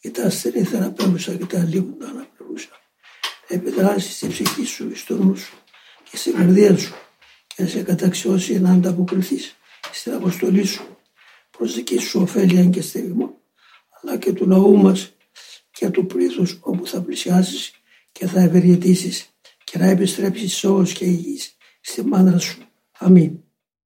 και τα ασθενή θεραπεύουσα και τα αλίμοντα αναπληρούσα. Επιδράσει στη ψυχή σου, στο νου σου και στην καρδιά σου και να σε καταξιώσει να ανταποκριθείς στην αποστολή σου προ δική σου ωφέλεια και στηριγμό αλλά και του λαού μας και του πλήθους όπου θα πλησιάσεις και θα ευεργετήσεις και να επιστρέψεις σώος και υγιή στη μάνα σου. Αμήν.